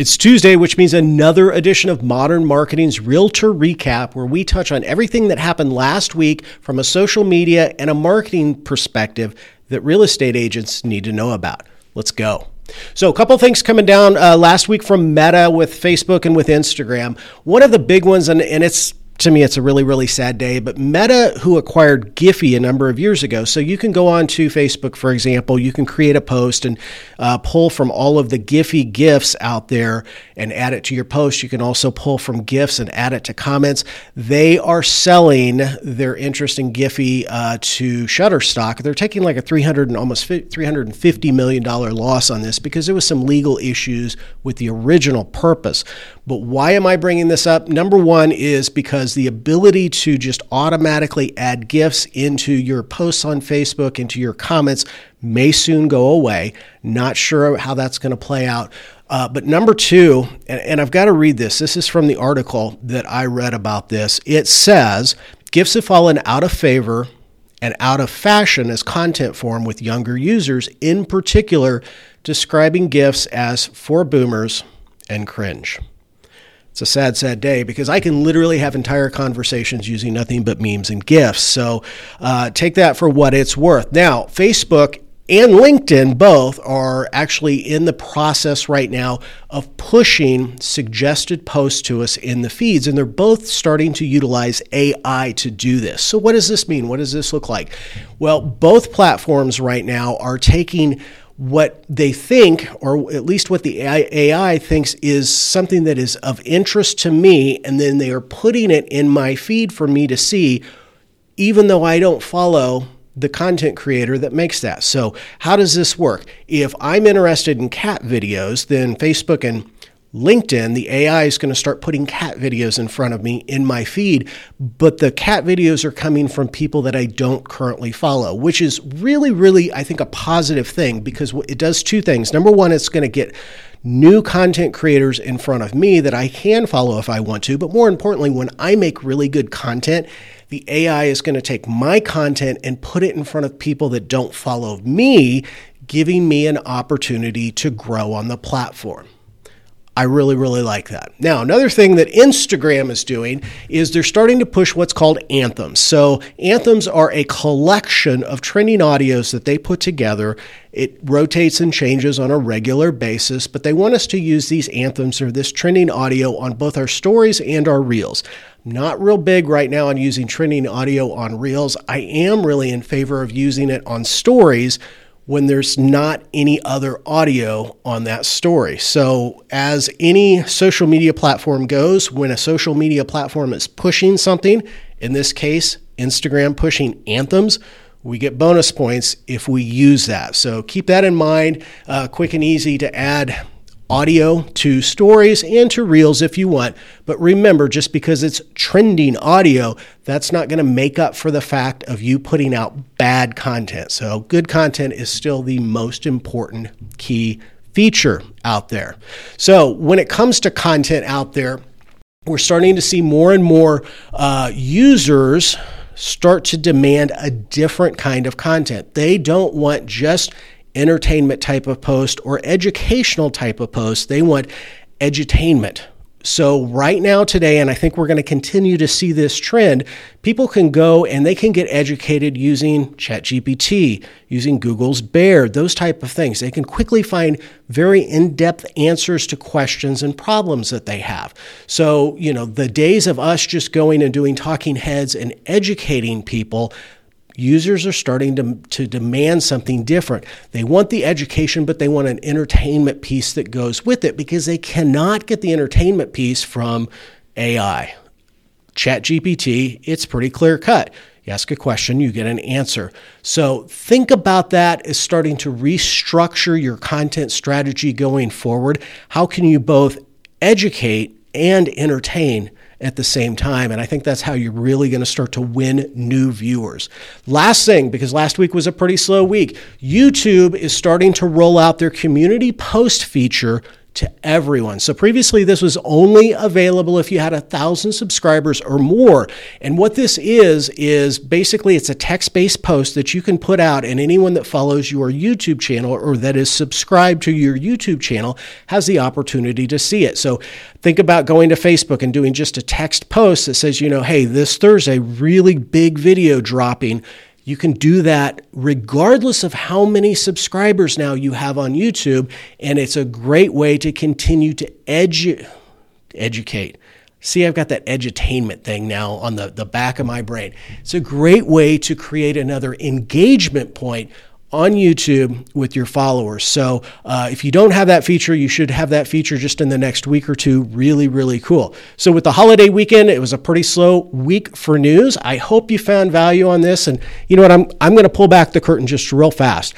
It's Tuesday, which means another edition of Modern Marketing's Realtor Recap, where we touch on everything that happened last week from a social media and a marketing perspective that real estate agents need to know about. Let's go. So, a couple things coming down uh, last week from Meta with Facebook and with Instagram. One of the big ones, and, and it's to me, it's a really, really sad day. But Meta, who acquired Giphy a number of years ago, so you can go on to Facebook, for example, you can create a post and uh, pull from all of the Giphy GIFs out there and add it to your post. You can also pull from GIFs and add it to comments. They are selling their interest in Giphy uh, to Shutterstock. They're taking like a 300 and almost 350 million dollar loss on this because there was some legal issues with the original purpose. But why am I bringing this up? Number one is because the ability to just automatically add GIFs into your posts on Facebook, into your comments, may soon go away. Not sure how that's going to play out. Uh, but number two, and, and I've got to read this, this is from the article that I read about this. It says GIFs have fallen out of favor and out of fashion as content form with younger users, in particular, describing GIFs as for boomers and cringe. It's a sad, sad day because I can literally have entire conversations using nothing but memes and GIFs. So uh, take that for what it's worth. Now, Facebook and LinkedIn both are actually in the process right now of pushing suggested posts to us in the feeds, and they're both starting to utilize AI to do this. So, what does this mean? What does this look like? Well, both platforms right now are taking what they think, or at least what the AI, thinks is something that is of interest to me, and then they are putting it in my feed for me to see, even though I don't follow the content creator that makes that. So, how does this work? If I'm interested in cat videos, then Facebook and LinkedIn, the AI is going to start putting cat videos in front of me in my feed, but the cat videos are coming from people that I don't currently follow, which is really, really, I think, a positive thing because it does two things. Number one, it's going to get new content creators in front of me that I can follow if I want to, but more importantly, when I make really good content, the AI is going to take my content and put it in front of people that don't follow me, giving me an opportunity to grow on the platform. I really, really like that. Now, another thing that Instagram is doing is they're starting to push what's called anthems. So, anthems are a collection of trending audios that they put together. It rotates and changes on a regular basis, but they want us to use these anthems or this trending audio on both our stories and our reels. Not real big right now on using trending audio on reels. I am really in favor of using it on stories when there's not any other audio on that story. So, as any social media platform goes, when a social media platform is pushing something, in this case, Instagram pushing anthems, we get bonus points if we use that. So keep that in mind. Uh, quick and easy to add audio to stories and to reels if you want. But remember, just because it's trending audio, that's not going to make up for the fact of you putting out bad content. So, good content is still the most important key feature out there. So, when it comes to content out there, we're starting to see more and more uh, users start to demand a different kind of content. They don't want just entertainment type of post or educational type of post. They want edutainment. So, right now, today, and I think we're going to continue to see this trend, people can go and they can get educated using ChatGPT, using Google's Bard, those type of things. They can quickly find very in depth answers to questions and problems that they have. So, you know, the days of us just going and doing talking heads and educating people, users are starting to, to demand something different. They want the education, but they want an entertainment piece that goes with it because they cannot get the entertainment piece from AI. ChatGPT, it's pretty clear cut. You ask a question, you get an answer. So think about that as starting to restructure your content strategy going forward. How can you both educate and entertain at the same time. And I think that's how you're really going to start to win new viewers. Last thing, because last week was a pretty slow week, YouTube is starting to roll out their community post feature to everyone. So previously, this was only available if you had a thousand subscribers or more. And what this is, is basically it's a text based post that you can put out, and anyone that follows your YouTube channel or that is subscribed to your YouTube channel has the opportunity to see it. So think about going to Facebook and doing just a text post that says, you know, hey, this Thursday, really big video dropping you can do that regardless of how many subscribers now you have on YouTube. And it's a great way to continue to edu- educate. See, I've got that edutainment thing now on the, the back of my brain. It's a great way to create another engagement point on YouTube with your followers. So uh, if you don't have that feature, you should have that feature just in the next week or two. Really, really cool. So with the holiday weekend, it was a pretty slow week for news. I hope you found value on this. And you know what? I'm I'm going to pull back the curtain just real fast.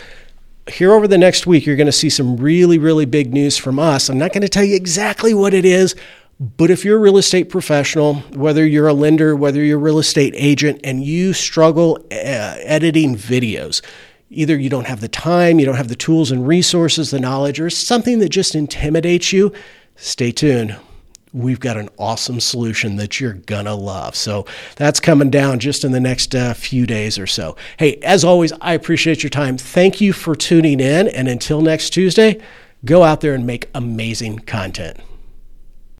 Here over the next week, you're going to see some really, really big news from us. I'm not going to tell you exactly what it is. But if you're a real estate professional, whether you're a lender, whether you're a real estate agent, and you struggle uh, editing videos, either you don't have the time, you don't have the tools and resources, the knowledge, or something that just intimidates you, stay tuned. We've got an awesome solution that you're gonna love. So that's coming down just in the next uh, few days or so. Hey, as always, I appreciate your time. Thank you for tuning in. And until next Tuesday, go out there and make amazing content.